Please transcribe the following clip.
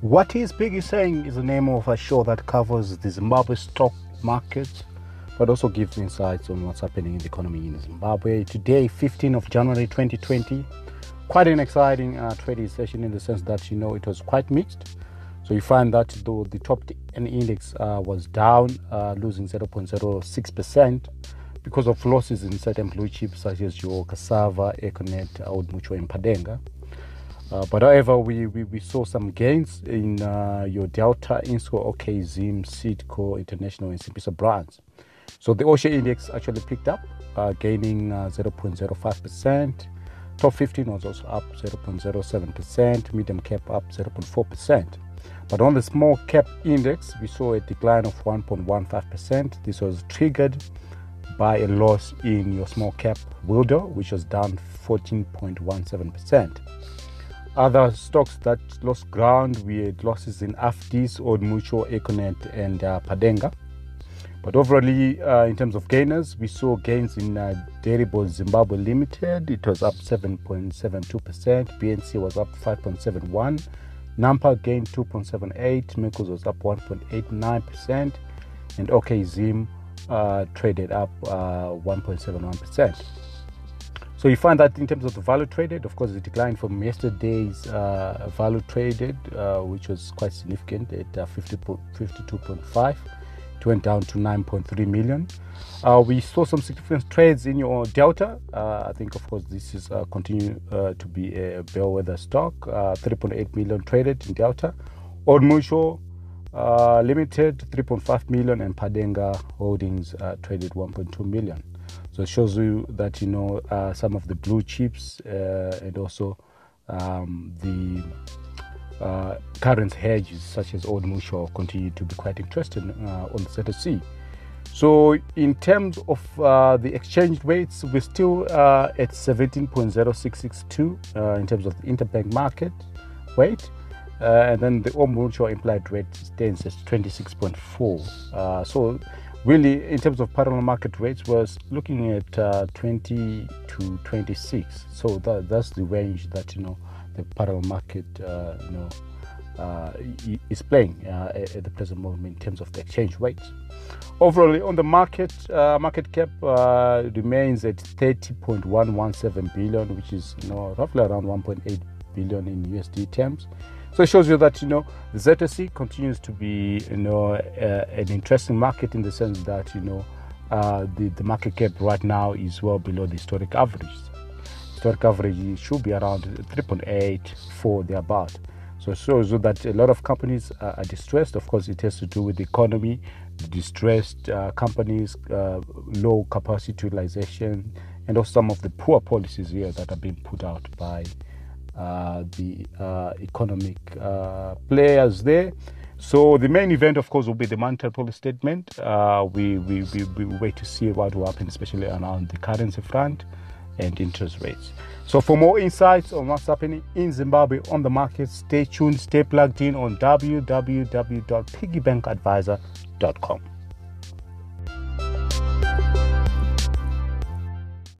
What is Biggie saying is the name of a show that covers the Zimbabwe stock market, but also gives insights on what's happening in the economy in Zimbabwe. Today, 15th of January 2020, quite an exciting uh, trading session in the sense that you know it was quite mixed. So you find that though the top N index uh, was down, uh, losing 0.06% because of losses in certain blue chips such as your cassava, Econet, Old Mutual, and Padenga. Uh, but however, we, we, we, saw some gains in uh, your Delta, Innscor, OK, Zim, Seedco, International, and Simbisa brands. So the All Share index actually picked up, uh, gaining 0.05%. Uh, Top 15 was also up 0.07%, medium cap up 0.4%. But on the small cap index, we saw a decline of 1.15%. This was triggered by a loss in your small cap Willdale, which was down 14.17%. Other stocks that lost ground, we had losses in AFDIS, Old Mutual, Econet, and uh, Padenga. But overall, uh, in terms of gainers, we saw gains in uh, Zimbabwe Limited. It was up 7.72%. BNC was up 5.71. Nampak gained 2.78. Mikos was up 1.89%. And OK Zim uh, traded up uh, 1.71%. So you find that in terms of the value traded, of course, it declined from yesterday's uh, value traded, uh, which was quite significant at uh, 50, 52.5. It went down to 9.3 million. Uh, we saw some significant trades in your Delta. Uh, I think, of course, this is uh, continue to be a bellwether stock. 3.8 million traded in Delta. Old Mutual Limited, 3.5 million, and Padenga Holdings traded 1.2 million. So it shows you that you know uh, some of the blue chips uh, and also um, the uh, current hedges such as Old Mutual continue to be quite interesting uh, on the ZSE. So in terms of uh, the exchange rates, we're still uh, at 17.0662 in terms of the interbank market rate. and then the Old Mutual implied rate stands at 26.4. so really in terms of parallel market rates was looking at uh, 20 to 26 so that, that's the range that you know the parallel market uh, you know uh, is playing uh, at the present moment in terms of the exchange rates. Overall on the market uh, market cap uh, remains at 30.117 billion which is you know roughly around 1.8 billion in USD terms so it shows you that you know the ZSE continues to be you know uh, an interesting market in the sense that you know uh, the the market cap right now is well below the historic average. Historic average should be around 3.8 for thereabout. So it shows you that a lot of companies are distressed. Of course, it has to do with the economy, distressed uh, companies, uh, low capacity utilization, and also some of the poor policies here that are being put out by the uh, economic uh, players there. So the main event, of course, will be the monetary policy statement. we, we, we, we wait to see what will happen, especially around the currency front and interest rates. So for more insights on what's happening in Zimbabwe on the market, stay tuned, stay plugged in on www.piggybankadvisor.com.